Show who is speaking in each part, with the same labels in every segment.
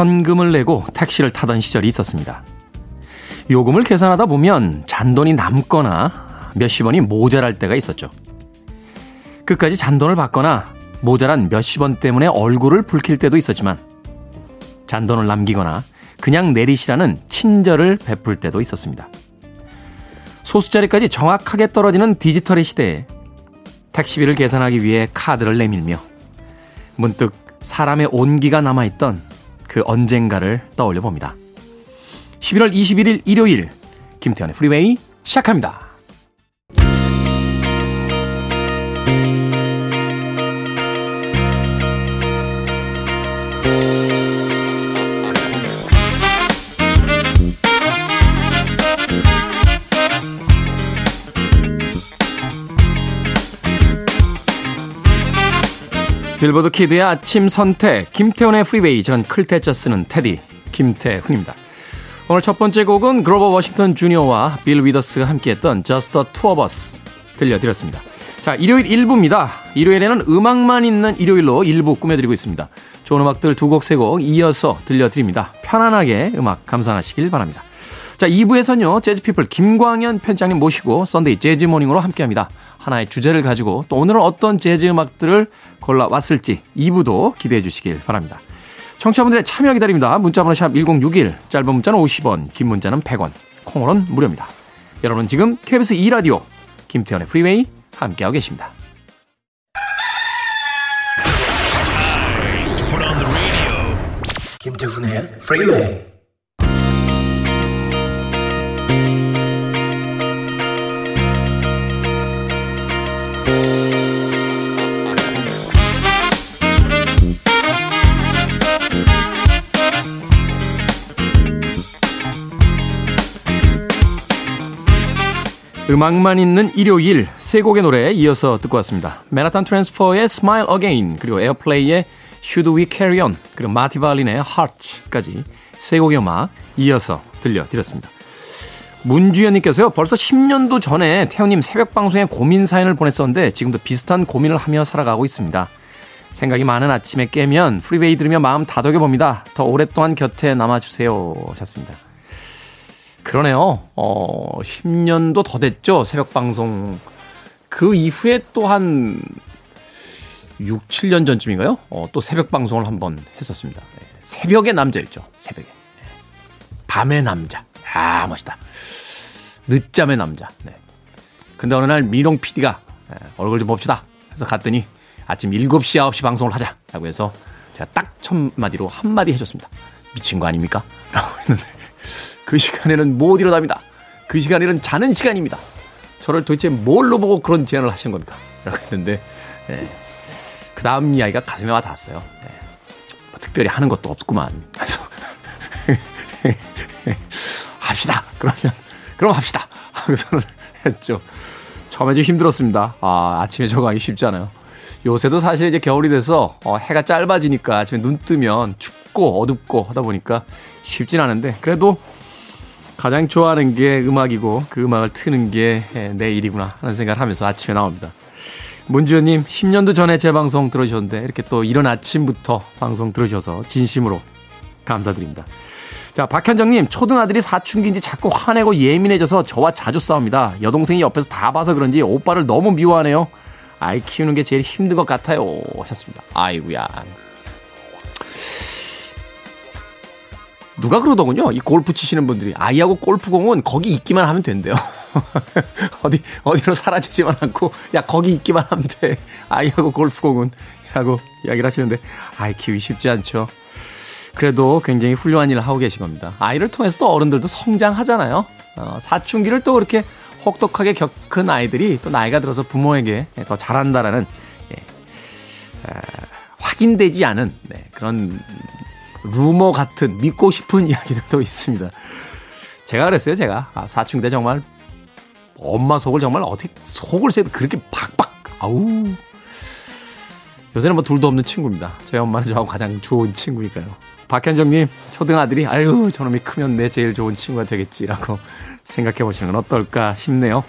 Speaker 1: 현금을 내고 택시를 타던 시절이 있었습니다. 요금을 계산하다 보면 잔돈이 남거나 몇십 원이 모자랄 때가 있었죠. 끝까지 잔돈을 받거나 모자란 몇십 원 때문에 얼굴을 붉힐 때도 있었지만 잔돈을 남기거나 그냥 내리시라는 친절을 베풀 때도 있었습니다. 소수자리까지 정확하게 떨어지는 디지털의 시대에 택시비를 계산하기 위해 카드를 내밀며 문득 사람의 온기가 남아있던 그 언젠가를 떠올려 봅니다. 11월 21일 일요일 김태현의 프리웨이 시작합니다. 빌보드 키드의 아침 선택, 김태훈의 프리웨이, 전 클 태 자 쓰는 태디, 김태훈입니다. 오늘 첫 번째 곡은 그로버 워싱턴 주니어와 빌 위더스가 함께했던 Just the Two of Us 들려드렸습니다. 자, 일요일 1부입니다. 일요일에는 음악만 있는 일요일로 1부 꾸며드리고 있습니다. 좋은 음악들 두 곡, 세 곡 이어서 들려드립니다. 편안하게 음악 감상하시길 바랍니다. 자, 2부에서는요, 재즈피플 김광현 편집장님 모시고 Sunday 재즈 morning으로 함께합니다. 하나의 주제를 가지고 또 오늘은 어떤 재즈 음악들을 골라왔을지 2부도 기대해 주시길 바랍니다. 청취자분들의 참여 기다립니다. 문자번호 샵 1061, 짧은 문자는 50원, 긴 문자는 100원, 콩으로는 무료입니다. 여러분 지금 KBS 2라디오 김태훈의 프리웨이 함께하고 계십니다. 김태훈의 프리웨이 음악만 있는 일요일 세 곡의 노래 이어서 듣고 왔습니다. 맨하탄 트랜스퍼의 Smile Again 그리고 에어플레이의 Should We Carry On 그리고 마티 발린의 Hearts까지 세 곡의 음악 이어서 들려드렸습니다. 문주연님께서요 벌써 10년도 전에 태훈님 새벽 방송에 고민 사연을 보냈었는데 지금도 비슷한 고민을 하며 살아가고 있습니다. 생각이 많은 아침에 깨면 프리웨이 들으며 마음 다독여 봅니다. 더 오랫동안 곁에 남아주세요. 하셨습니다. 그러네요. 어, 10년도 더 됐죠. 새벽 방송. 그 이후에 또한 6, 7년 전쯤인가요? 어, 또 새벽 방송을 한번 했었습니다. 네. 새벽의 남자였죠. 새벽에. 네. 밤의 남자. 아, 멋있다. 늦잠의 남자. 네. 근데 어느 날 미롱 PD가 네, 얼굴 좀 봅시다. 해서 갔더니 아침 7시, 9시 방송을 하자. 라고 해서 제가 딱 첫 마디로 한마디 해줬습니다. 미친 거 아닙니까? 라고 했는데 그 시간에는 못 일어납니다. 그 시간에는 자는 시간입니다. 저를 도대체 뭘로 보고 그런 제안을 하신 겁니까? 라고 했는데, 예. 그 다음 이야기가 가슴에 와 닿았어요. 예. 뭐 특별히 하는 것도 없구만. 그래서, 합시다. 그러면, 그럼 합시다. 하고서는 했죠. 처음에 좀 힘들었습니다. 아, 아침에 저거 하기 쉽지 않아요. 요새도 사실 이제 겨울이 돼서 어, 해가 짧아지니까 아침에 눈 뜨면 춥고 어둡고 하다 보니까 쉽진 않은데 그래도 가장 좋아하는 게 음악이고 그 음악을 트는 게 내 일이구나 하는 생각을 하면서 아침에 나옵니다. 문주현님 10년도 전에 제 방송 들어주셨는데 이렇게 또 이런 아침부터 방송 들어주셔서 진심으로 감사드립니다. 자, 박현정님, 초등아들이 사춘기인지 자꾸 화내고 예민해져서 저와 자주 싸웁니다. 여동생이 옆에서 다 봐서 그런지 오빠를 너무 미워하네요. 아이 키우는 게 제일 힘든 것 같아요. 하셨습니다. 아이구야. 누가 그러더군요. 이 골프 치시는 분들이 아이하고 골프공은 거기 있기만 하면 된대요. 어디 어디로 사라지지만 않고 야 거기 있기만 하면 돼. 아이하고 골프공은 라고 이야기를 하시는데 아이 키우기 쉽지 않죠. 그래도 굉장히 훌륭한 일을 하고 계신 겁니다. 아이를 통해서 또 어른들도 성장하잖아요. 어, 사춘기를 또 그렇게 혹독하게 겪은 아이들이 또 나이가 들어서 부모에게 더 잘한다라는 예, 에, 확인되지 않은 네, 그런 루머 같은 믿고 싶은 이야기들도 있습니다. 제가 그랬어요, 제가. 아, 사춘기 때 정말 엄마 속을 정말 어떻게 속을 새도 그렇게 박박 아우 요새는 뭐 둘도 없는 친구입니다. 저희 엄마는 저하고 가장 좋은 친구니까요. 박현정님 초등 아들이 아유 저놈이 크면 내 제일 좋은 친구가 되겠지라고 생각해 보시는 건 어떨까 싶네요.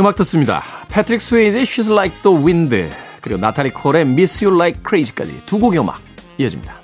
Speaker 1: 음악 듣습니다. 패트릭 스웨이즈의 She's Like the Wind 그리고 나타리 콜의 Miss You Like Crazy까지 두 곡의 음악 이어집니다.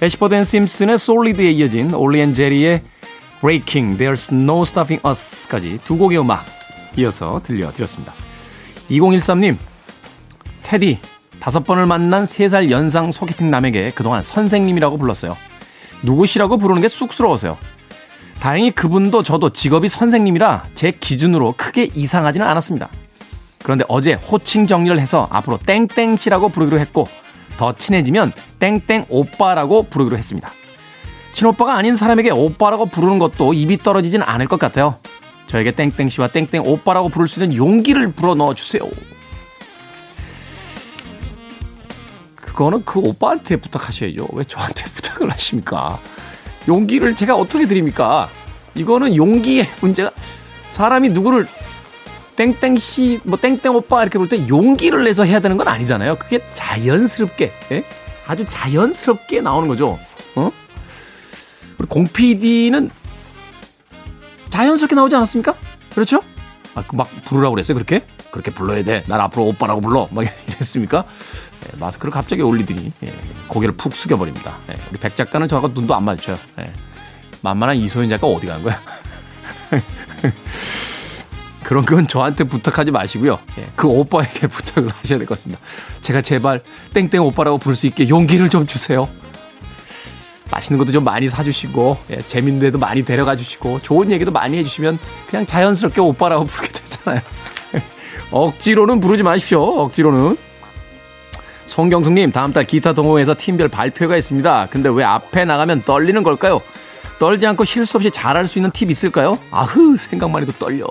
Speaker 1: 애시퍼드 앤 심슨의 Solid에 이어진 올리 앤 제리의 Breakin' There's No Stopping Us까지 두 곡의 음악 이어서 들려드렸습니다. 2013님 태디 다섯 번을 만난 3살 연상 소개팅 남에게 그동안 선생님이라고 불렀어요. 누구 씨라고 부르는 게 쑥스러워서요. 다행히 그분도 저도 직업이 선생님이라 제 기준으로 크게 이상하지는 않았습니다. 그런데 어제 호칭 정리를 해서 앞으로 땡땡씨라고 부르기로 했고 더 친해지면 땡땡 오빠라고 부르기로 했습니다. 친오빠가 아닌 사람에게 오빠라고 부르는 것도 입이 떨어지진 않을 것 같아요. 저에게 땡땡 씨와 땡땡 오빠라고 부를 수 있는 용기를 불어 넣어 주세요. 그거는 그 오빠한테 부탁하셔야죠. 왜 저한테 부탁을 하십니까? 용기를 제가 어떻게 드립니까? 이거는 용기의 문제가 사람이 누구를 땡땡 씨, 뭐 땡땡 오빠 이렇게 볼 때 용기를 내서 해야 되는 건 아니잖아요. 그게 자연스럽게, 예? 아주 자연스럽게 나오는 거죠. 어? 우리 공 PD는 자연스럽게 나오지 않았습니까? 그렇죠? 아, 그 막 부르라고 그랬어요, 그렇게? 그렇게 불러야 돼. 난 앞으로 오빠라고 불러. 막 이랬습니까? 예, 마스크를 갑자기 올리더니, 예, 고개를 푹 숙여버립니다. 예, 우리 백 작가는 저하고 눈도 안 마주쳐요. 예, 만만한 이소연 작가 어디 가는 거야? 그런 건 저한테 부탁하지 마시고요. 예, 그 오빠에게 부탁을 하셔야 될 것 같습니다. 제가 제발 땡땡 오빠라고 부를 수 있게 용기를 좀 주세요. 맛있는 것도 좀 많이 사주시고 예, 재밌는 데도 많이 데려가 주시고 좋은 얘기도 많이 해주시면 그냥 자연스럽게 오빠라고 부르게 되잖아요. 억지로는 부르지 마십시오. 억지로는. 송경숙님 다음 달 기타 동호회에서 팀별 발표가 있습니다. 근데 왜 앞에 나가면 떨리는 걸까요? 떨지 않고 실수 없이 잘할 수 있는 팁 있을까요? 아흐 생각만 해도 떨려.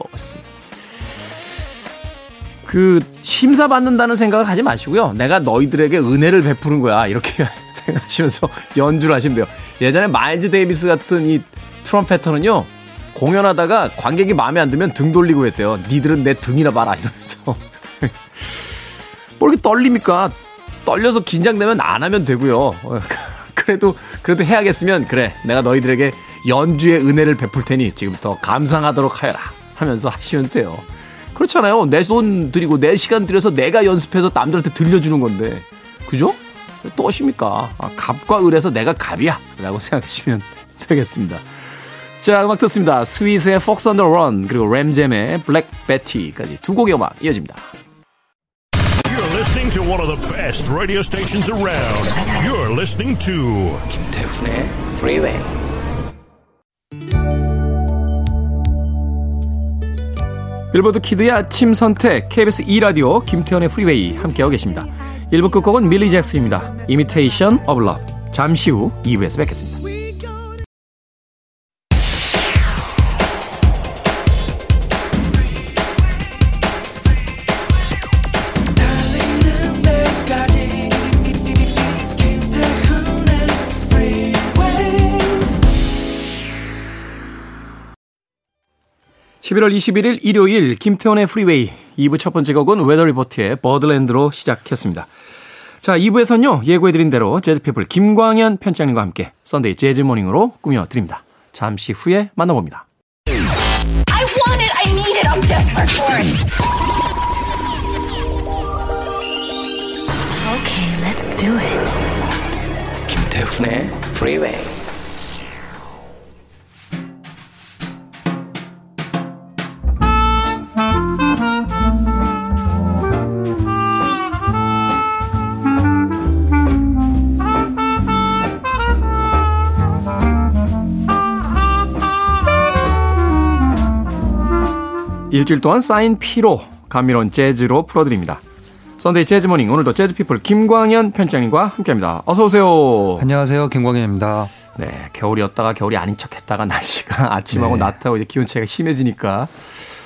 Speaker 1: 그 심사 받는다는 생각을 하지 마시고요. 내가 너희들에게 은혜를 베푸는 거야. 이렇게 생각하시면서 연주를 하시면 돼요. 예전에 마일즈 데이비스 같은 이 트럼페터는요. 공연하다가 관객이 마음에 안 들면 등 돌리고 했대요. 니들은 내 등이나 봐라 이러면서. 뭐 이렇게 떨립니까? 떨려서 긴장되면 안 하면 되고요. 그래도 그래도 해야겠으면 그래. 내가 너희들에게 연주의 은혜를 베풀 테니 지금부터 감상하도록 하여라 하면서 하시면 돼요. 그렇잖아요. 내 돈 들이고 내 시간 들여서 내가 연습해서 남들한테 들려주는 건데. 그죠? 또 하십니까? 아, 갑과 을에서 내가 갑이야. 라고 생각하시면 되겠습니다. 자, 음악 듣습니다. 스윗의 Fox on the Run, 그리고 램잼의 Black Betty까지 두 곡의 음악 이어집니다.
Speaker 2: You're listening to one of the best radio stations around. You're listening to
Speaker 1: 김태훈의 Freeway. 빌보드 키드의 아침 선택 KBS 2 라디오 김태현의 프리웨이 함께하고 계십니다. 1부 끝곡은 밀리 잭스입니다. Imitation of Love. 잠시 후 2부에서 뵙겠습니다. (11월 21일) 일요일 김태훈의 프리웨이 2부 첫 번째 곡은 웨더리포트의 Birdland로 시작했습니다. 자, 2부에서는요, 예고해드린 대로 재즈피플 김광현 편집장님과 함께 썬데이 재즈 모닝으로 꾸며드립니다. 잠시 후에 만나봅니다. I want it, I need it, I'm desperate for it. Okay, let's do it. 김태훈의 프리웨이 1주일 동안 쌓인 피로 감미로운 재즈로 풀어드립니다. 썬데이 재즈 모닝 오늘도 재즈 피플 김광현 편집장님과 함께합니다. 어서 오세요.
Speaker 3: 안녕하세요. 김광현입니다.
Speaker 1: 네, 겨울이었다가 겨울이 아닌 척했다가 날씨가 아침하고 네. 낮하고 이제 기온 차이가 심해지니까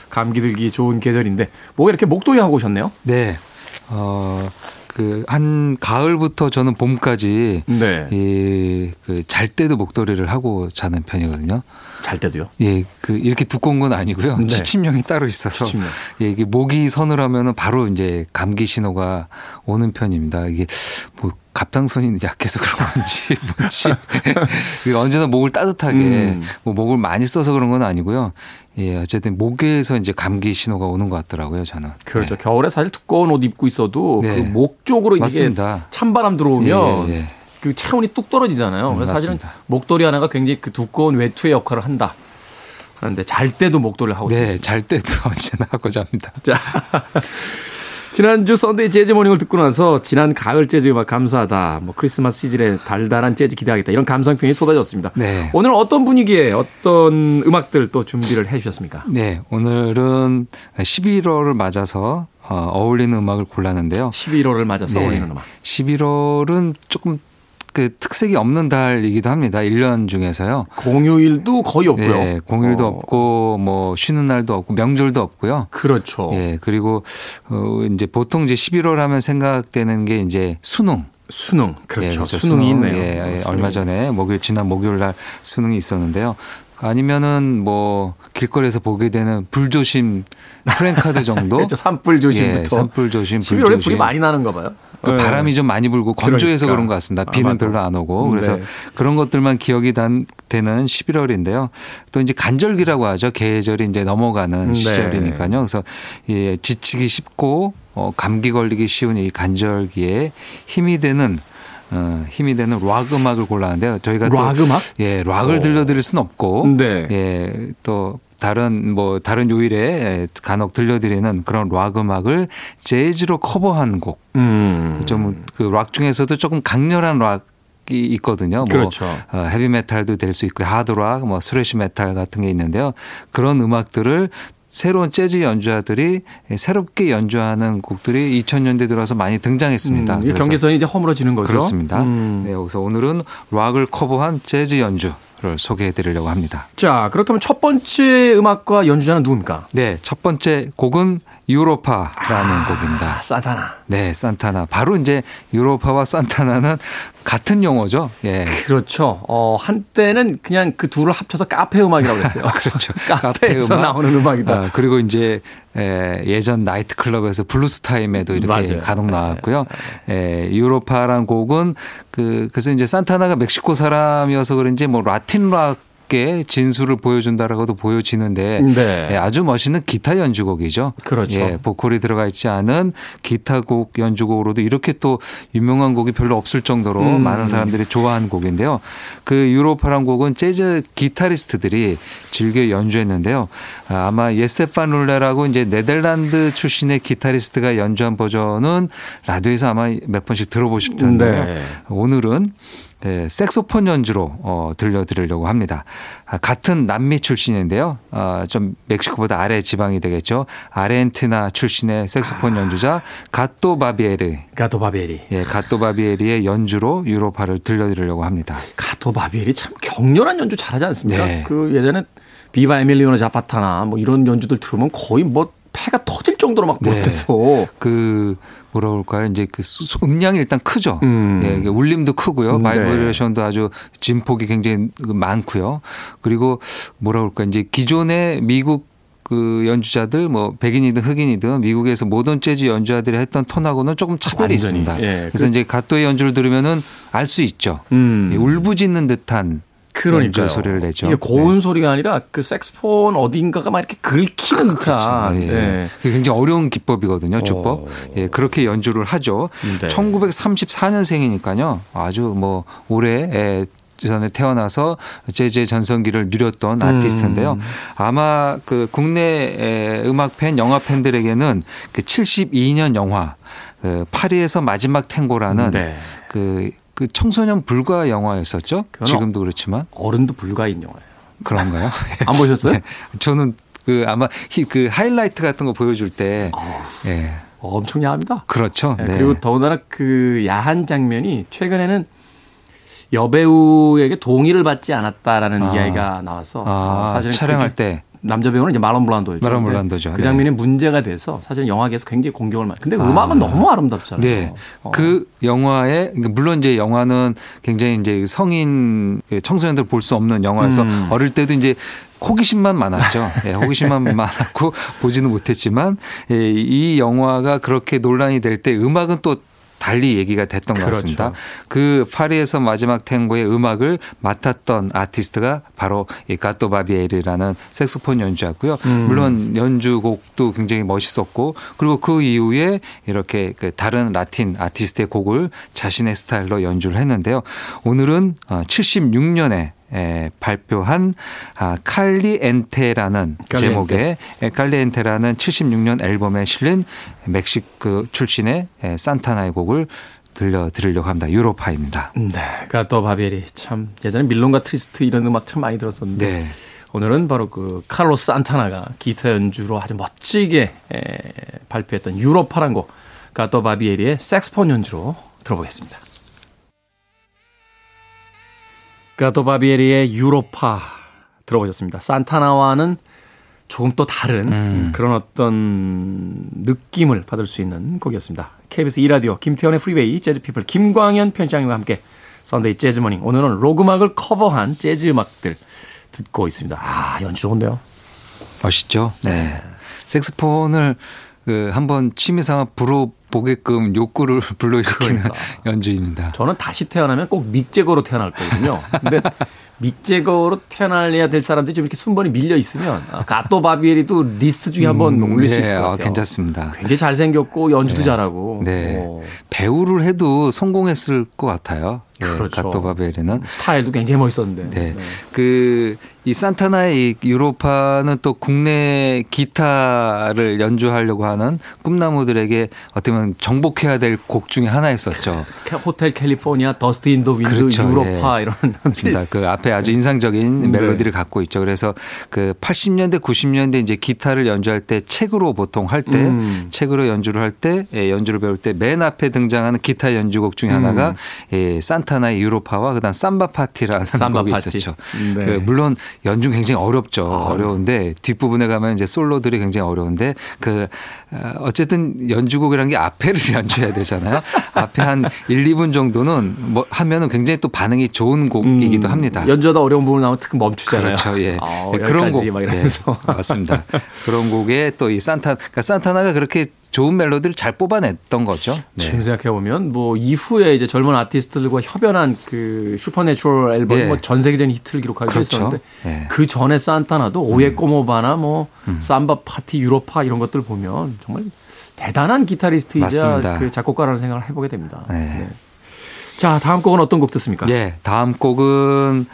Speaker 1: 감기 들기 좋은 계절인데 뭐가 이렇게 목도리 하고 오셨네요?
Speaker 3: 네. 어, 그 한 가을부터 저는 봄까지
Speaker 1: 네.
Speaker 3: 이 그 잘 때도 목도리를 하고 자는 편이거든요.
Speaker 1: 잘 때도요?
Speaker 3: 예, 그 이렇게 두꺼운 건 아니고요.
Speaker 1: 네.
Speaker 3: 지침령이 따로 있어서
Speaker 1: 지침령.
Speaker 3: 예, 이게 목이 서늘하면은 바로 이제 감기 신호가 오는 편입니다. 이게 뭐 갑상선이 약해서 그런 건지 뭔지 언제나 목을 따뜻하게
Speaker 1: 음.
Speaker 3: 뭐 목을 많이 써서 그런 건 아니고요. 예, 어쨌든 목에서 이제 감기 신호가 오는 것 같더라고요, 저는.
Speaker 1: 그렇죠.
Speaker 3: 네.
Speaker 1: 겨울에 사실 두꺼운 옷 입고 있어도
Speaker 3: 네.
Speaker 1: 그목 쪽으로 이게. 찬바람 들어오면
Speaker 3: 예, 예, 예.
Speaker 1: 그 체온이 뚝 떨어지잖아요.
Speaker 3: 음,
Speaker 1: 그래서 사실은
Speaker 3: 맞습니다.
Speaker 1: 목도리 하나가 굉장히 그 두꺼운 외투의 역할을 한다. 하는데 잘 때도 목도리를 하고
Speaker 3: 네,
Speaker 1: 있습니다.
Speaker 3: 잘 때도 언제나 하고 잡니다.
Speaker 1: 자. 지난주 썬데이 재즈 모닝을 듣고 나서 지난 가을 재즈 음악 감사하다. 뭐 크리스마스 시즌에 달달한 재즈 기대하겠다. 이런 감상평이 쏟아졌습니다.
Speaker 3: 네.
Speaker 1: 오늘 어떤 분위기에 어떤 음악들 또 준비를 해 주셨습니까?
Speaker 3: 네, 오늘은 11월을 맞아서 어, 어울리는 음악을 골랐는데요.
Speaker 1: 11월을 맞아서
Speaker 3: 네.
Speaker 1: 어울리는 음악.
Speaker 3: 11월은 조금 그 특색이 없는 달이기도 합니다. 1년 중에서요.
Speaker 1: 공휴일도 거의 없고요.
Speaker 3: 예, 공휴일도
Speaker 1: 어,
Speaker 3: 없고 뭐 쉬는 날도 없고 명절도 없고요.
Speaker 1: 그렇죠.
Speaker 3: 예, 그리고 어 이제 보통 이제 11월 하면 생각되는 게 이제 수능.
Speaker 1: 수능. 그렇죠.
Speaker 3: 예, 그렇죠.
Speaker 1: 수능이
Speaker 3: 수능.
Speaker 1: 있네요.
Speaker 3: 예, 예,
Speaker 1: 수능.
Speaker 3: 얼마 전에 목요일 지난 목요일 날 수능이 있었는데요. 아니면은 뭐 길거리에서 보게 되는 불조심 프랭카드 정도.
Speaker 1: 그렇죠. 산불 조심부터.
Speaker 3: 예, 산불 조심, 불
Speaker 1: 11월에
Speaker 3: 조심.
Speaker 1: 불이 많이 나는가 봐요.
Speaker 3: 그
Speaker 1: 예.
Speaker 3: 바람이 좀 많이 불고 건조해서
Speaker 1: 그러니까.
Speaker 3: 그런것 같습니다.
Speaker 1: 아,
Speaker 3: 비는
Speaker 1: 맞아.
Speaker 3: 별로 안 오고 그래서
Speaker 1: 네.
Speaker 3: 그런 것들만 기억이 단, 되는 11월인데요. 또 이제 간절기라고 하죠. 계절이 이제 넘어가는
Speaker 1: 네.
Speaker 3: 시절이니까요. 그래서 예, 지치기 쉽고 어, 감기 걸리기 쉬운 이 간절기에 힘이 되는 어, 힘이 되는 락 음악을 골랐는데요. 저희가
Speaker 1: 락
Speaker 3: 또
Speaker 1: 음악?
Speaker 3: 예, 락을
Speaker 1: 오.
Speaker 3: 들려드릴 순 없고
Speaker 1: 네.
Speaker 3: 예, 또 다른 뭐 다른 요일에 예, 간혹 들려드리는 그런 락 음악을 재즈로 커버한 곡.
Speaker 1: 음.
Speaker 3: 좀 그 락 중에서도 조금 강렬한 락이 있거든요. 뭐
Speaker 1: 그렇죠.
Speaker 3: 어, 헤비 메탈도 될 수 있고 하드 락, 뭐 thrash 메탈 같은 게 있는데요. 그런 음악들을 새로운 재즈 연주자들이 새롭게 연주하는 곡들이 2000년대 들어서 많이 등장했습니다.
Speaker 1: 음, 이 경계선이 이제 허물어지는 거죠.
Speaker 3: 그렇습니다.
Speaker 1: 음.
Speaker 3: 네, 여기서 오늘은 락을 커버한 재즈 연주 를 소개해 드리려고 합니다.
Speaker 1: 자, 그렇다면 첫 번째 음악과 연주자는 누굽니까?
Speaker 3: 네, 첫 번째 곡은 유로파라는 곡입니다.
Speaker 1: 아, 산타나.
Speaker 3: 네, 산타나. 바로 이제 유로파와 산타나는 같은 용어죠. 예.
Speaker 1: 그렇죠. 어, 한때는 그냥 그 둘을 합쳐서 카페 음악이라고 그랬어요.
Speaker 3: 그렇죠.
Speaker 1: 카페에서
Speaker 3: 음악.
Speaker 1: 나오는 음악이다.
Speaker 3: 아, 그리고 이제 에, 예전 나이트 클럽에서 블루스 타임에도 이렇게
Speaker 1: 맞아요. 네.
Speaker 3: 간혹 나왔고요. 에, 유로파란 곡은 그 그래서 이제 산타나가 멕시코 사람이어서 그런지 뭐 라틴 락 의 진수를 보여준다라고도 보여지는데
Speaker 1: 네.
Speaker 3: 예, 아주 멋있는 기타 연주곡이죠.
Speaker 1: 그렇죠.
Speaker 3: 예, 보컬이 들어가 있지 않은 기타곡 연주곡으로도 이렇게 또 유명한 곡이 별로 없을 정도로
Speaker 1: 음.
Speaker 3: 많은 사람들이 좋아하는 곡인데요. 그 유로파란 곡은 재즈 기타리스트들이 즐겨 연주했는데요. 아, 아마 예세판 룰레라고 이제 네덜란드 출신의 기타리스트가 연주한 버전은 라디오에서 아마 몇 번씩 들어보실 텐데요.
Speaker 1: 네.
Speaker 3: 오늘은 예, 색소폰 연주로 어, 들려드리려고 합니다. 아, 같은 남미 출신인데요. 아, 좀 멕시코보다 아래 지방이 되겠죠. 아르헨티나 출신의 색소폰 연주자 가또 바비에리.
Speaker 1: 가토 바비에리.
Speaker 3: 예, 가또 바비에리의 연주로 유로파를 들려드리려고 합니다.
Speaker 1: 가토 바비에리 참 격렬한 연주 잘하지 않습니까?
Speaker 3: 네.
Speaker 1: 그 예전에 Viva Emiliano Zapata나 뭐 이런 연주들 들으면 거의 뭐 폐가 터질 정도로 막
Speaker 3: 네.
Speaker 1: 못해서
Speaker 3: 그 뭐라 그럴까요? 이제 그 음량이 일단 크죠.
Speaker 1: 음.
Speaker 3: 예, 울림도 크고요.
Speaker 1: 네.
Speaker 3: 바이브레이션도 아주 진폭이 굉장히 많고요. 그리고 뭐라 그럴까? 이제 기존의 미국 그 연주자들 뭐 백인이든 흑인이든 미국에서 모던 재즈 연주자들이 했던 톤하고는 조금 차별이
Speaker 1: 완전히.
Speaker 3: 있습니다.
Speaker 1: 예,
Speaker 3: 그래서
Speaker 1: 그-
Speaker 3: 이제 가토의 연주를 들으면은 알 수 있죠.
Speaker 1: 음.
Speaker 3: 이 울부짖는 듯한
Speaker 1: 그러니까요.
Speaker 3: 연주 소리를 내죠.
Speaker 1: 이게 고운 소리가 아니라 그 색스폰 어딘가가 막 이렇게 긁히는 듯한.
Speaker 3: 예.
Speaker 1: 예.
Speaker 3: 그게 굉장히 어려운 기법이거든요, 주법.
Speaker 1: 어.
Speaker 3: 예, 그렇게 연주를 하죠.
Speaker 1: 네.
Speaker 3: 1934년생이니까요. 아주 뭐 올해 예, 전에 태어나서 재즈의 전성기를 누렸던 아티스트인데요. 아마 그 국내 에, 음악 팬, 영화 팬들에게는 그 72년 영화 그 파리에서 마지막 탱고라는
Speaker 1: 네.
Speaker 3: 그, 그 청소년 불가 영화였었죠. 지금도 그렇지만
Speaker 1: 어른도 불가인 영화예요.
Speaker 3: 그런가요?
Speaker 1: 안 보셨어요?
Speaker 3: 네. 저는 그 아마 히- 그 하이라이트 같은 거 보여줄 때 예.
Speaker 1: 엄청 야합니다.
Speaker 3: 그렇죠.
Speaker 1: 네,
Speaker 3: 네.
Speaker 1: 그리고 더군다나 그 야한 장면이 최근에는 여배우에게 동의를 받지 않았다라는
Speaker 3: 아.
Speaker 1: 이야기가 나와서
Speaker 3: 아,
Speaker 1: 어, 사실은
Speaker 3: 촬영할
Speaker 1: 그게
Speaker 3: 때
Speaker 1: 남자 배우는 이제 마론 블란도였죠.
Speaker 3: 마론 블란도죠.
Speaker 1: 그
Speaker 3: 네.
Speaker 1: 장면이 문제가 돼서 사실 영화계에서 굉장히 공격을 많이. 근데 음악은 너무 아름답잖아요.
Speaker 3: 네.
Speaker 1: 어.
Speaker 3: 그 영화에 그러니까 물론 이제 영화는 굉장히 이제 성인 그 청소년들 볼 수 없는 영화여서
Speaker 1: 음.
Speaker 3: 어릴 때도 이제 호기심만 많았죠. 예, 호기심만 많았고 보지는 못했지만 예, 이 영화가 그렇게 논란이 될 때 음악은 또 달리 얘기가 됐던 것
Speaker 1: 그렇죠.
Speaker 3: 같습니다. 그 파리에서 마지막 탱고의 음악을 맡았던 아티스트가 바로 이 가토 바비엘이라는 색소폰 연주였고요.
Speaker 1: 음.
Speaker 3: 물론 연주곡도 굉장히 멋있었고 그리고 그 이후에 이렇게 그 다른 라틴 아티스트의 곡을 자신의 스타일로 연주를 했는데요. 오늘은 76년에 에, 발표한 아, 칼리엔테라는
Speaker 1: 칼리엔테.
Speaker 3: 제목의 에, 칼리엔테라는 76년 앨범에 실린 멕시코 출신의 에, 산타나의 곡을 들려드리려고 합니다. 유로파입니다.
Speaker 1: 네. 가또 바비에리 참 예전에 Milonga Triste 이런 음악 참 많이 들었었는데
Speaker 3: 네.
Speaker 1: 오늘은 바로 그 카를로스 산타나가 기타 연주로 아주 멋지게 에, 발표했던 유로파란 곡 가또 바비에리의 색스폰 연주로 들어보겠습니다. 가또 바비에리의 유로파 들어보셨습니다. 산타나와는 조금 또 다른 그런 어떤 느낌을 받을 수 있는 곡이었습니다. KBS 2라디오 김태훈의 프리웨이 재즈피플 김광현 편집장님과 함께 썬데이 재즈모닝 오늘은 록음악을 커버한 재즈 음악들 듣고 있습니다. 아 연주 좋은데요.
Speaker 3: 멋있죠? 네. 색스폰을 그 한번 취미삼아 불어 보게끔 욕구를 불러일으키는
Speaker 1: 그러니까.
Speaker 3: 연주입니다.
Speaker 1: 저는 다시 태어나면 꼭 믹 재거로 태어날 거거든요. 근데 믹 재거로 태어나야 될 사람들이 좀 이렇게 순번이 밀려 있으면 아, 가또 바비에리도 리스트 중에 한번
Speaker 3: 음,
Speaker 1: 올릴 수
Speaker 3: 네,
Speaker 1: 있을 것
Speaker 3: 어,
Speaker 1: 같아요.
Speaker 3: 괜찮습니다.
Speaker 1: 굉장히 잘생겼고 연주도 잘하고
Speaker 3: 네.
Speaker 1: 어,
Speaker 3: 배우를 해도 성공했을 것 같아요. 예,
Speaker 1: 그렇죠.
Speaker 3: 가토 바비에리는.
Speaker 1: 스타일도 굉장히 멋있었는데.
Speaker 3: 네. 그, 이 산타나의 이 유로파는 또 국내 기타를 연주하려고 하는 꿈나무들에게 어떻게 보면 정복해야 될 곡 중에 하나였었죠.
Speaker 1: 캐- Hotel California, Dust in the Wind,
Speaker 3: 그렇죠.
Speaker 1: Europa 이런
Speaker 3: 맞습니다. 그 앞에 아주 인상적인
Speaker 1: 네.
Speaker 3: 멜로디를 갖고 있죠. 그래서 그 80년대, 90년대 이제 기타를 연주할 때 책으로 보통 할때
Speaker 1: 음.
Speaker 3: 책으로 연주를 할때 예, 연주를 배울 때 맨 앞에 등장하는 기타 연주곡 중에 하나가
Speaker 1: 음.
Speaker 3: 예, 산타나의 Europa와 그다음 Samba Pa Ti라는
Speaker 1: 삼바
Speaker 3: 곡이
Speaker 1: Pa Ti.
Speaker 3: 있었죠.
Speaker 1: 네.
Speaker 3: 그 물론 연주 굉장히 어렵죠. 어려운데 뒷부분에 가면 이제 솔로들이 굉장히 어려운데 그 어, 어쨌든 연주곡이라는 게 앞에를 연주해야 되잖아요. 앞에 한 1, 2분 정도는 뭐 하면은 굉장히 또 반응이 좋은 곡이기도
Speaker 1: 음,
Speaker 3: 합니다.
Speaker 1: 연주하다 어려운 부분 나오면 툭 멈추잖아요.
Speaker 3: 그렇죠. 예.
Speaker 1: 아,
Speaker 3: 예, 그런 곡.
Speaker 1: 막 이러면서.
Speaker 3: 예, 맞습니다. 그런 곡에 또 이 산타, 그러니까 산타나가 그렇게 좋은 멜로디를 잘 뽑아냈던 거죠. 네.
Speaker 1: 지금 생각해 보면 뭐 이후에 이제 젊은 아티스트들과 협연한 그 Supernatural 앨범
Speaker 3: 네.
Speaker 1: 뭐 전 세계적인 히트를 기록하기도
Speaker 3: 그렇죠.
Speaker 1: 했었는데
Speaker 3: 네. 음.
Speaker 1: 그 전에 산타나도 Oye Como Va나 뭐 삼바 파티 유로파 이런 것들 보면 정말 대단한 기타리스트이자
Speaker 3: 맞습니다.
Speaker 1: 그 작곡가라는 생각을 해보게 됩니다.
Speaker 3: 네.
Speaker 1: 네. 자 다음 곡은 어떤 곡 듣습니까?
Speaker 3: 예, 다음 곡은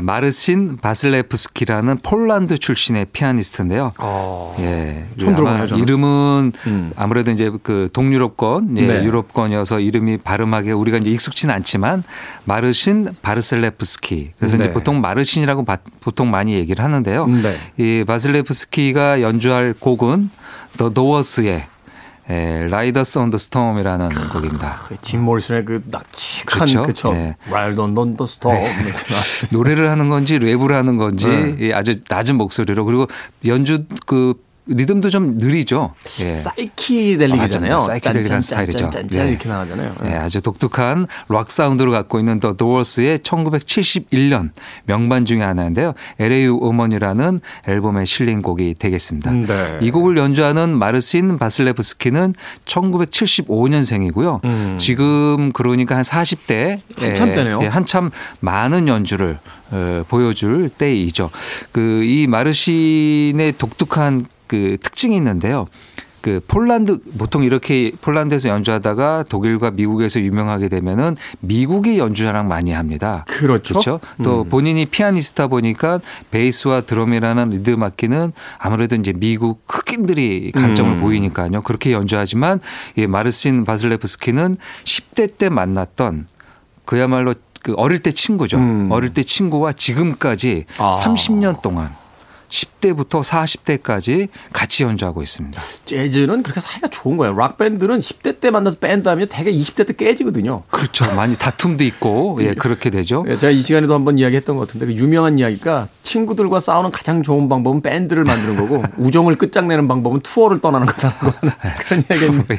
Speaker 3: 마르신 바슬레프스키라는 폴란드 출신의 피아니스트인데요.
Speaker 1: 어,
Speaker 3: 예.
Speaker 1: 처음 들어보네요.
Speaker 3: 이름은
Speaker 1: 음.
Speaker 3: 아무래도 이제 그 동유럽권, 예,
Speaker 1: 네.
Speaker 3: 유럽권이어서 이름이 발음하기 우리가 이제 익숙치는 않지만 마르신 바르셀레프스키. 그래서
Speaker 1: 네.
Speaker 3: 이제 보통 마르신이라고 바- 보통 많이 얘기를 하는데요.
Speaker 1: 네.
Speaker 3: 이 바슬레프스키가 연주할 곡은 더 도어스의 예, Riders on the Storm이라는 곡입니다.
Speaker 1: 그 짐 모리슨의 그 납치한
Speaker 3: 그렇죠.
Speaker 1: 그쵸
Speaker 3: 네.
Speaker 1: Riders on the Storm
Speaker 3: 노래를 하는 건지 랩을 하는 건지
Speaker 1: 네.
Speaker 3: 예, 아주 낮은 목소리로 그리고 연주 그 리듬도 좀 느리죠. 예.
Speaker 1: 사이키델릭이잖아요.
Speaker 3: 맞습니다. 사이키델릭한 스타일이죠.
Speaker 1: 짠짠짠짠
Speaker 3: 네.
Speaker 1: 이렇게 나가잖아요.
Speaker 3: 예, 아주 독특한 락 사운드를 갖고 있는 더 도어스의 1971년 명반 중에 하나인데요. LA Woman이라는 앨범에 실린 곡이 되겠습니다.
Speaker 1: 네.
Speaker 3: 이 곡을 연주하는 마르신 바슬레프스키는 1975년생이고요.
Speaker 1: 음.
Speaker 3: 지금 그러니까 한 40대
Speaker 1: 한참 때네요.
Speaker 3: 한참 많은 연주를 어, 보여줄 때이죠. 그 이 마르신의 독특한 그 특징이 있는데요. 그 폴란드 보통 이렇게 폴란드에서 연주하다가 독일과 미국에서 유명하게 되면은 미국의 연주자랑 많이 합니다.
Speaker 1: 그렇죠.
Speaker 3: 그렇죠. 또
Speaker 1: 음.
Speaker 3: 본인이 피아니스트다 보니까 베이스와 드럼이라는 리듬 악기는 아무래도 이제 미국 흑인들이 강점을
Speaker 1: 음.
Speaker 3: 보이니까요. 그렇게 연주하지만 이 마르신 바슬레프스키는 10대 때 만났던 그야말로 그 어릴 때 친구죠.
Speaker 1: 음.
Speaker 3: 어릴 때 친구와 지금까지
Speaker 1: 아.
Speaker 3: 30년 동안 10대부터 40대까지 같이 연주하고 있습니다.
Speaker 1: 재즈는 그렇게 사이가 좋은 거예요. 락 밴드는 10대 때 만나서 밴드 하면 대개 20대 때 깨지거든요.
Speaker 3: 그렇죠. 많이 다툼도 있고 예, 그렇게 되죠.
Speaker 1: 예, 제가 이 시간에도 한번 이야기했던 것 같은데 그 유명한 이야기가 친구들과 싸우는 가장 좋은 방법은 밴드를 만드는 거고 우정을 끝장내는 방법은 투어를 떠나는 거다라고 하는 그런 이야기가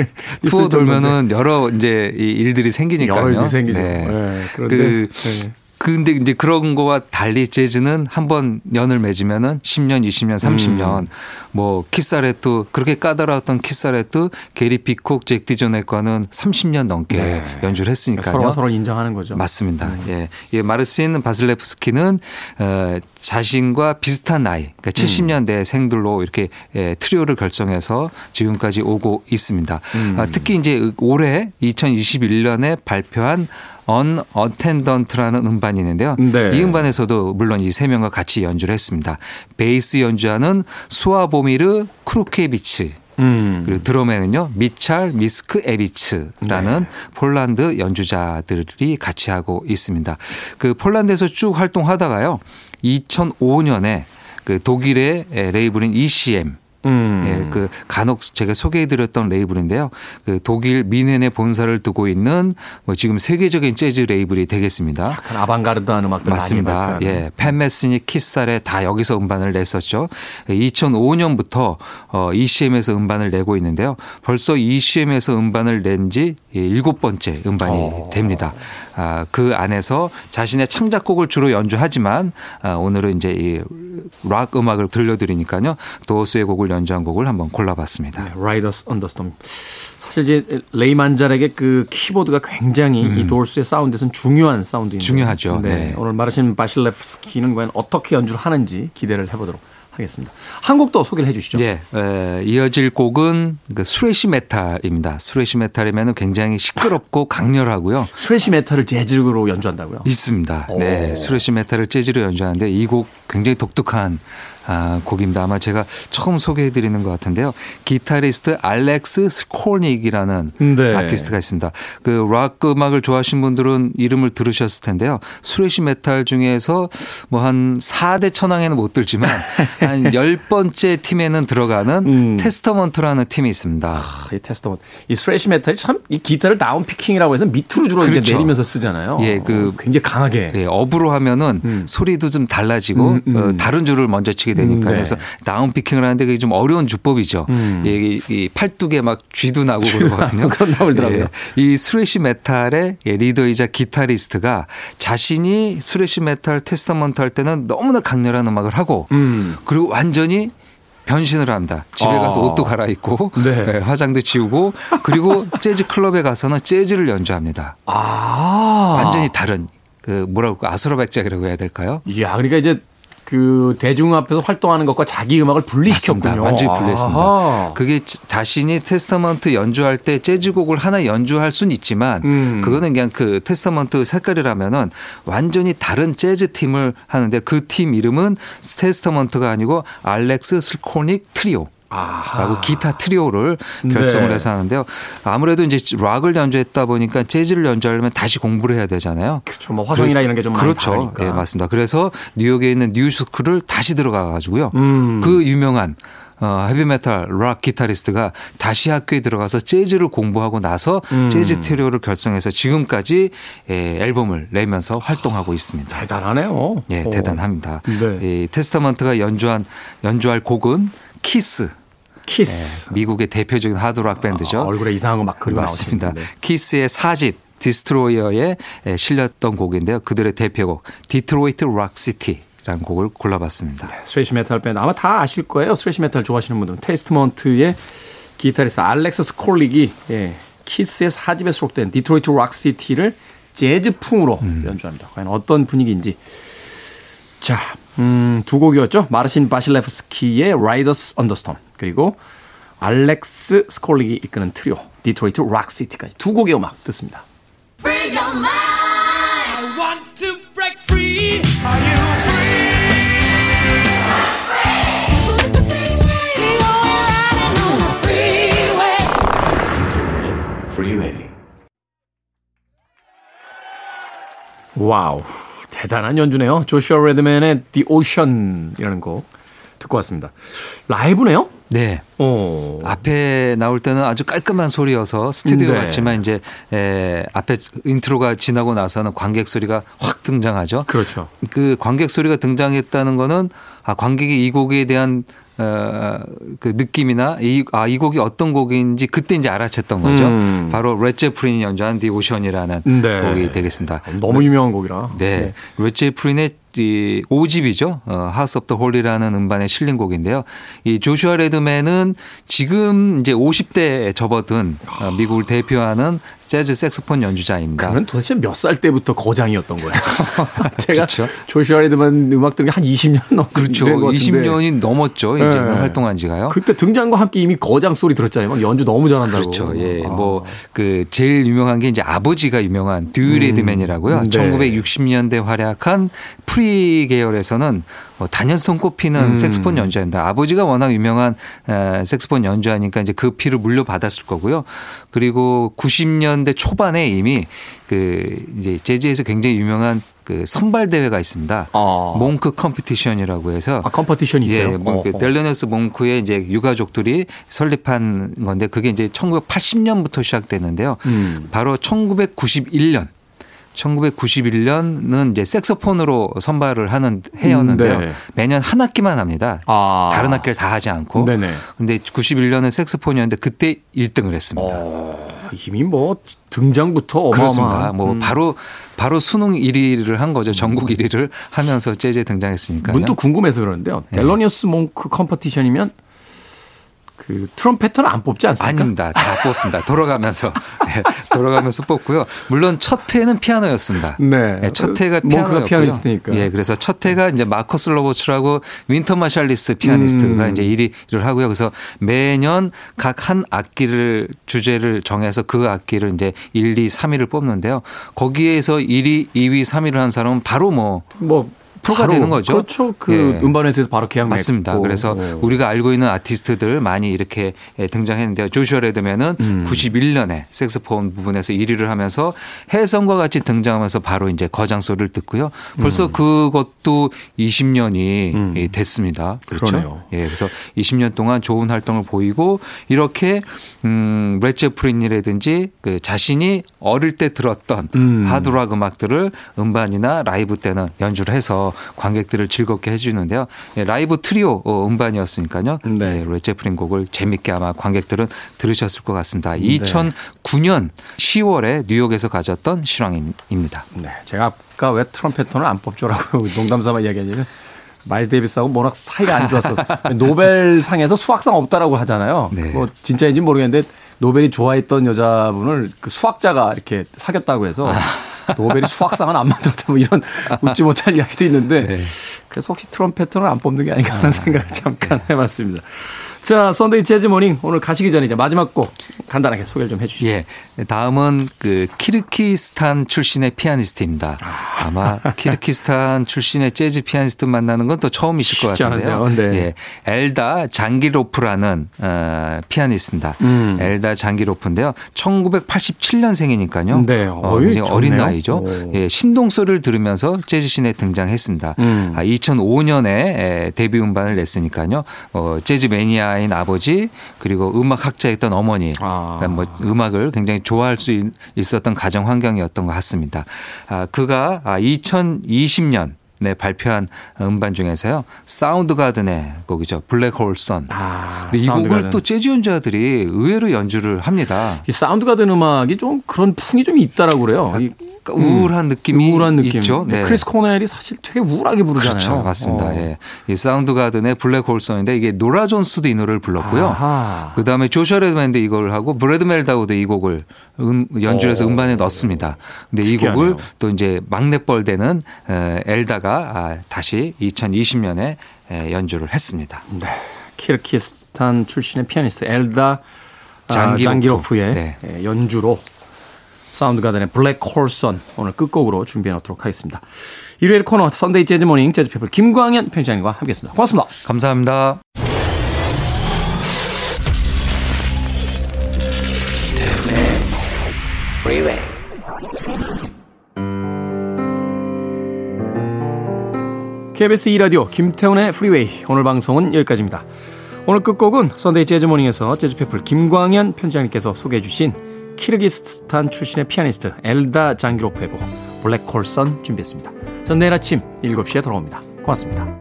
Speaker 3: 예. 투어 돌면은 여러 이제 일들이 생기니까요.
Speaker 1: 여러 일이 생기죠.
Speaker 3: 네.
Speaker 1: 네, 그런데
Speaker 3: 그
Speaker 1: 네.
Speaker 3: 근데 이제 그런 거와 달리 재즈는 한 번 연을 맺으면은 10년, 20년, 30년
Speaker 1: 음.
Speaker 3: 뭐 키스 자렛 그렇게 까다로웠던 키스 자렛 게리 피콕 잭 디조넷 거는 30년 넘게
Speaker 1: 네.
Speaker 3: 연주를 했으니까요.
Speaker 1: 서로가 서로 인정하는 거죠.
Speaker 3: 맞습니다. 예. 예, 마르신 바슬레프스키는 어, 자신과 비슷한 나이, 그러니까 70년대 생들로 이렇게 예, 트리오를 결성해서 지금까지 오고 있습니다. 아, 특히 이제 올해 2021년에 발표한 En attendant라는 음반이 있는데요.
Speaker 1: 네.
Speaker 3: 이 음반에서도 물론 이 세 명과 같이 연주를 했습니다. 베이스 연주하는 스와보미르 쿠르키에비치
Speaker 1: 음.
Speaker 3: 그리고 드럼에는요 미할 미스키에비치라는 폴란드 연주자들이 같이 하고 있습니다. 그 폴란드에서 쭉 활동하다가요 2005년에 그 독일의 레이블인 ECM
Speaker 1: 음.
Speaker 3: 예, 그 간혹 제가 소개해드렸던 레이블인데요. 그 독일 뮌헨에 본사를 두고 있는 뭐 지금 세계적인 재즈 레이블이 되겠습니다.
Speaker 1: 약간 아방가르드한 음악들
Speaker 3: 맞습니다. 예, 팻 메시니 키스 자렛 다 여기서 음반을 냈었죠. 2005년부터 어, ECM에서 음반을 내고 있는데요. 벌써 ECM에서 음반을 낸지 일곱 번째 음반이
Speaker 1: 어.
Speaker 3: 됩니다. 아, 그 안에서 자신의 창작곡을 주로 연주하지만 아, 오늘은 이제 이 락 음악을 들려드리니까요. 도어스의 곡을 연주한 곡을 한번 골라봤습니다.
Speaker 1: 네, Riders on the Storm. 사실 이제 레이 만자렉의 그 키보드가 굉장히 이 도어스의 사운드에서는 중요한 사운드인데.
Speaker 3: 중요하죠. 네.
Speaker 1: 오늘 마르신 바실레프스키는 과연 어떻게 연주를 하는지 기대를 해보도록 하겠습니다. 한 곡도 소개를 해 주시죠.
Speaker 3: 예, 에, 이어질 곡은 그 thrash metal입니다. thrash metal이면 굉장히 시끄럽고 강렬하고요.
Speaker 1: thrash metal을 재즈로 연주한다고요?
Speaker 3: 있습니다. 네,
Speaker 1: 오.
Speaker 3: thrash metal을 재즈로 연주하는데 이 곡 굉장히 독특한 아, 곡입니다. 아마 제가 처음 소개해드리는 것 같은데요. 기타리스트 알렉스 스콜닉이라는
Speaker 1: 네.
Speaker 3: 아티스트가 있습니다. 그 락 음악을 좋아하시는 분들은 이름을 들으셨을 텐데요. thrash metal 중에서 뭐 한 4대 천왕에는 못 들지만 한 10번째 팀에는 들어가는
Speaker 1: 음.
Speaker 3: 테스타먼트라는 팀이 있습니다.
Speaker 1: 아, 이 테스타먼. 이 thrash metal이 참 이 기타를 down picking이라고 해서 밑으로 주로 이렇게
Speaker 3: 그렇죠.
Speaker 1: 내리면서 쓰잖아요.
Speaker 3: 예, 그
Speaker 1: 어, 굉장히 강하게.
Speaker 3: 예, up으로 하면은
Speaker 1: 음.
Speaker 3: 소리도 좀 달라지고
Speaker 1: 음, 음.
Speaker 3: 어, 다른 줄을 먼저 치게 되니까
Speaker 1: 음, 네.
Speaker 3: 그래서 down picking을 하는데 그게 좀 어려운 주법이죠.
Speaker 1: 음.
Speaker 3: 예, 이, 이 팔뚝에 막 쥐도 나고 그러거든요.
Speaker 1: 그런 나오더라고요.
Speaker 3: 예, 이 thrash metal의 예, 리더이자 기타리스트가 자신이 thrash metal 테스타먼트 할 때는 너무나 강렬한 음악을 하고
Speaker 1: 음.
Speaker 3: 그리고 완전히 변신을 합니다. 집에 가서
Speaker 1: 아.
Speaker 3: 옷도 갈아입고
Speaker 1: 네.
Speaker 3: 예, 화장도 지우고 그리고 재즈 클럽에 가서는 재즈를 연주합니다.
Speaker 1: 아.
Speaker 3: 완전히 다른 그 뭐라고 할까 아수라 백작이라고 해야 될까요?
Speaker 1: 이야, 그러니까 이제 그 대중 앞에서 활동하는 것과 자기 음악을 분리시켰군요.
Speaker 3: 완전히 분리했습니다.
Speaker 1: 아하.
Speaker 3: 그게 자신이 테스타먼트 연주할 때 재즈곡을 하나 연주할 수는 있지만
Speaker 1: 음.
Speaker 3: 그거는 그냥 그 테스타먼트 색깔이라면은 완전히 다른 재즈 팀을 하는데 그 팀 이름은 테스타먼트가 아니고 알렉스 스콜닉 트리오. 라고 기타 트리오를 결성을
Speaker 1: 네.
Speaker 3: 해서 하는데요. 아무래도 이제 락을 연주했다 보니까 재즈를 연주하려면 다시 공부를 해야 되잖아요.
Speaker 1: 그렇죠. 뭐 화성이나 이런 게 좀
Speaker 3: 그렇죠. 예, 맞습니다. 그래서 뉴욕에 있는 뉴스쿨을 다시 들어가 가지고요.
Speaker 1: 음.
Speaker 3: 그 유명한 어, 헤비메탈 락 기타리스트가 다시 학교에 들어가서 재즈를 공부하고 나서
Speaker 1: 음.
Speaker 3: 재즈 트리오를 결성해서 지금까지 예, 앨범을 내면서 활동하고 있습니다.
Speaker 1: 대단하네요.
Speaker 3: 예,
Speaker 1: 오.
Speaker 3: 대단합니다.
Speaker 1: 네.
Speaker 3: 이 테스타먼트가 연주한 연주할 곡은 키스.
Speaker 1: 키스.
Speaker 3: 예, 미국의 대표적인 하드락 밴드죠.
Speaker 1: 아, 얼굴에 이상한 거 막 그리고
Speaker 3: 맞습니다.
Speaker 1: 나오시는데.
Speaker 3: 키스의 사집 Destroyer에 에, 실렸던 곡인데요. 그들의 대표곡 Detroit Rock City 라는 곡을 골라봤습니다.
Speaker 1: thrash metal 밴드 아마 다 아실 거예요. thrash metal 좋아하시는 분들은 테스타먼트의 기타리스트 알렉스 스콜릭이 예, 키스의 사집에 수록된 Detroit Rock City를 재즈풍으로
Speaker 3: 음.
Speaker 1: 연주합니다. 과연 어떤 분위기인지. 자, 음, 두 곡이었죠. 마르신 바실레프스키의 Riders on the Storm 그리고 알렉스 스콜릭이 이끄는 트리오 Detroit Rock City까지 두 곡의 음악 듣습니다. 와우. 대단한 연주네요. 조슈아 레드맨의 The Ocean이라는 곡 듣고 왔습니다. 라이브네요?
Speaker 3: 네.
Speaker 1: 어.
Speaker 3: 앞에 나올 때는 아주 깔끔한 소리여서 스튜디오
Speaker 1: 네.
Speaker 3: 같지만 이제 에, 앞에 인트로가 지나고 나서는 관객 소리가 확 등장하죠.
Speaker 1: 그렇죠.
Speaker 3: 그 관객 소리가 등장했다는 거는 아 관객이 이 곡에 대한 어, 그 느낌이나 이, 아, 이 곡이 어떤 곡인지 그때 이제 알아챘던 거죠.
Speaker 1: 음.
Speaker 3: 바로 레드 제플린이 연주한 The Ocean이라는
Speaker 1: 네.
Speaker 3: 곡이 되겠습니다.
Speaker 1: 너무 유명한 곡이라.
Speaker 3: 네. 레드 제플린의 이 5집이죠. 어, Houses of the Holy라는 음반에 실린 곡인데요. 이 조슈아 레드맨은 지금 이제 50대에 접어든 어, 미국을 대표하는 재즈 색소폰 연주자입니다.
Speaker 1: 그러면 도대체 몇 살 때부터 거장이었던 거예요? 제가
Speaker 3: 그렇죠.
Speaker 1: 조슈아 레드만 음악 들은 게한 20년 넘게
Speaker 3: 그렇죠.
Speaker 1: 된것 같은데
Speaker 3: 20년이 넘었죠. 이제는
Speaker 1: 네.
Speaker 3: 활동한 지가요.
Speaker 1: 그때 등장과 함께 이미 거장 소리 들었잖아요. 막 연주 너무 잘한다고.
Speaker 3: 그렇죠. 예.
Speaker 1: 아.
Speaker 3: 뭐그 제일 유명한 게 이제 아버지가 유명한 듀 레드맨이라고요.
Speaker 1: 음, 네.
Speaker 3: 1960년대 활약한 프리 계열에서는 뭐 단연 손꼽히는
Speaker 1: 음.
Speaker 3: 색스폰 연주자입니다. 아버지가 워낙 유명한 에, 색스폰 연주하니까 이제 그 피를 물려받았을 거고요. 그리고 90년대 초반에 이미 그 이제 재즈에서 굉장히 유명한 그 선발 대회가 있습니다.
Speaker 1: 아.
Speaker 3: 몽크 competition이라고 해서
Speaker 1: 아, competition이 있어요.
Speaker 3: 예, 뭐, 그. 델로니어스 몽크의 이제 유가족들이 설립한 건데 그게 이제 1980년부터 시작됐는데요.
Speaker 1: 음.
Speaker 3: 바로 1991년 1991년은 이제 색소폰으로 선발을 하는 해였는데요.
Speaker 1: 네.
Speaker 3: 매년 한 학기만 합니다.
Speaker 1: 아.
Speaker 3: 다른 학기를 다 하지 않고.
Speaker 1: 네네.
Speaker 3: 근데 91년은 색소폰이었는데 그때 1등을 했습니다.
Speaker 1: 어, 이미 뭐 등장부터 어마어마한.
Speaker 3: 그렇습니다. 뭐
Speaker 1: 음.
Speaker 3: 바로 바로 수능 1위를 한 거죠. 전국 1위를 하면서 재즈에 등장했으니까요.
Speaker 1: 문득 궁금해서 그러는데요.
Speaker 3: 네.
Speaker 1: 델로니어스 몽크 컴퍼티션이면 그 트럼펫터는 안 뽑지 않습니까?
Speaker 3: 아닙니다. 다 뽑습니다. 돌아가면서 예, 돌아가면서 뽑고요. 물론 첫 해는 피아노였습니다.
Speaker 1: 네.
Speaker 3: 예, 첫 해가 피아노였고요.
Speaker 1: 피아니스트니까.
Speaker 3: 예, 그래서 첫 해가 이제 마커스 로버츠라고 윈턴 마샬리스 피아니스트가
Speaker 1: 음.
Speaker 3: 이제 1위를 하고요. 그래서 매년 각 한 악기를 주제를 정해서 그 악기를 이제 1, 2, 3위를 뽑는데요. 거기에서 1위, 2위, 3위를 한 사람은 바로
Speaker 1: 뭐뭐
Speaker 3: 프로가 되는 거죠.
Speaker 1: 그렇죠. 그
Speaker 3: 예.
Speaker 1: 음반회사에서 바로 계약
Speaker 3: 맞습니다.
Speaker 1: 맺고.
Speaker 3: 그래서
Speaker 1: 어.
Speaker 3: 우리가 알고 있는 아티스트들 많이 이렇게 예, 등장했는데요. 조슈아 레드맨은
Speaker 1: 음.
Speaker 3: 91년에 색소폰 부분에서 1위를 하면서 해성과 같이 등장하면서 바로 이제 거장 소리를 듣고요. 벌써
Speaker 1: 음.
Speaker 3: 그것도 20년이 됐습니다. 그렇죠.
Speaker 1: 그러네요.
Speaker 3: 예, 그래서 20년 동안 좋은 활동을 보이고 이렇게 음, 레제프린이라든지 그 자신이 어릴 때 들었던
Speaker 1: 음.
Speaker 3: 하드락 음악들을 음반이나 라이브 때는 연주를 해서 관객들을 즐겁게 해주는데요. 예, 라이브 트리오 어, 음반이었으니까요.
Speaker 1: 네.
Speaker 3: 예, 레드 제플린 곡을 재밌게 아마 관객들은 들으셨을 것 같습니다.
Speaker 1: 네.
Speaker 3: 2009년 10월에 뉴욕에서 가졌던 실황입니다.
Speaker 1: 네. 제가 아까 왜 trumpeter는 안 뽑죠라고 농담 삼아 이야기하냐면 마일스 데이비스하고 워낙 사이가 안 좋아서 노벨상에서 수학상 없다라고 하잖아요.
Speaker 3: 네.
Speaker 1: 뭐 진짜인지 는 모르겠는데 노벨이 좋아했던 여자분을 그 수학자가 이렇게 사귀었다고 해서 노벨이 수학상은 안 만들었다 뭐 이런 웃지 못할 이야기도 있는데
Speaker 3: 네.
Speaker 1: 그래서 혹시 trumpeter는 안 뽑는 게 아닌가 하는 생각을 잠깐 해봤습니다. 자, Sunday Jazz Morning 오늘 가시기 전에 이제 마지막 곡 간단하게 소개를 좀 해주시죠.
Speaker 3: 예. 다음은 그 키르기스탄 출신의 피아니스트입니다. 아마 키르기스탄 출신의 재즈 피아니스트 만나는 건 또 처음이실 것 같은데요.
Speaker 1: 않은데요. 네.
Speaker 3: 예. 엘다 장기로프라는 어, 피아니스트입니다.
Speaker 1: 음.
Speaker 3: 엘다 장기로프인데요. 1987년생이니까요.
Speaker 1: 네.
Speaker 3: 어, 어린. 나이죠.
Speaker 1: 오.
Speaker 3: 예. 신동 소리를 들으면서 재즈신에 등장했습니다.
Speaker 1: 음.
Speaker 3: 아, 2005년에 데뷔 음반을 냈으니까요. 어, 재즈 매니아 인 아버지 그리고 음악 학자였던 어머니
Speaker 1: 아.
Speaker 3: 그다음 뭐 음악을 굉장히 좋아할 수 있- 있었던 가정 환경이었던 것 같습니다. 아, 그가 2020년 네, 발표한 음반 중에서요. 사운드 가든의 곡이죠. Black Hole Sun.
Speaker 1: 아,
Speaker 3: 근데 이 곡을
Speaker 1: 가든.
Speaker 3: 또 재즈 연주자들이 의외로 연주를 합니다.
Speaker 1: 이 사운드 가든 음악이 좀 그런 풍이 좀 있다라고 그래요. 이
Speaker 3: 그러니까 우울한 느낌이
Speaker 1: 우울한 느낌.
Speaker 3: 있죠.
Speaker 1: 네. 크리스 코넬이 사실 되게 우울하게 부르잖아요.
Speaker 3: 그렇죠. 맞습니다.
Speaker 1: 어.
Speaker 3: 예. 이 사운드 가든의 Black Hole Sun인데 이게 노라 존스도 이 노래를 불렀고요. 그 다음에 조슈아 레드맨도 이걸 하고 브래드 멜다우도 이 곡을 음, 연주해서
Speaker 1: 오.
Speaker 3: 음반에 넣었습니다. 근데 이
Speaker 1: 특이하네요.
Speaker 3: 곡을 또 이제 막내뻘 되는 에, 엘다가 아, 다시 2020년에 연주를 했습니다.
Speaker 1: 네. 키르기스탄 출신의 피아니스트 엘다 아,
Speaker 3: 장기로프.
Speaker 1: 장기로프의
Speaker 3: 네.
Speaker 1: 예, 연주로 사운드 가든의 Black Hole Sun 오늘 끝곡으로 준비해 놓도록 하겠습니다. 일요일 코너 Sunday Jazz Morning 재즈 피플 김광현 편집장님과 함께했습니다. 고맙습니다.
Speaker 3: 감사합니다.
Speaker 1: KBS 2라디오 김태훈의 프리웨이 오늘 방송은 여기까지입니다. 오늘 끝곡은 선데이 재즈 모닝에서 재즈페플 김광현 편지장님께서 소개해 주신 키르기스스탄 출신의 피아니스트 엘다 장기로페고 블랙홀선 준비했습니다. 전 내일 아침 7시에 돌아옵니다. 고맙습니다.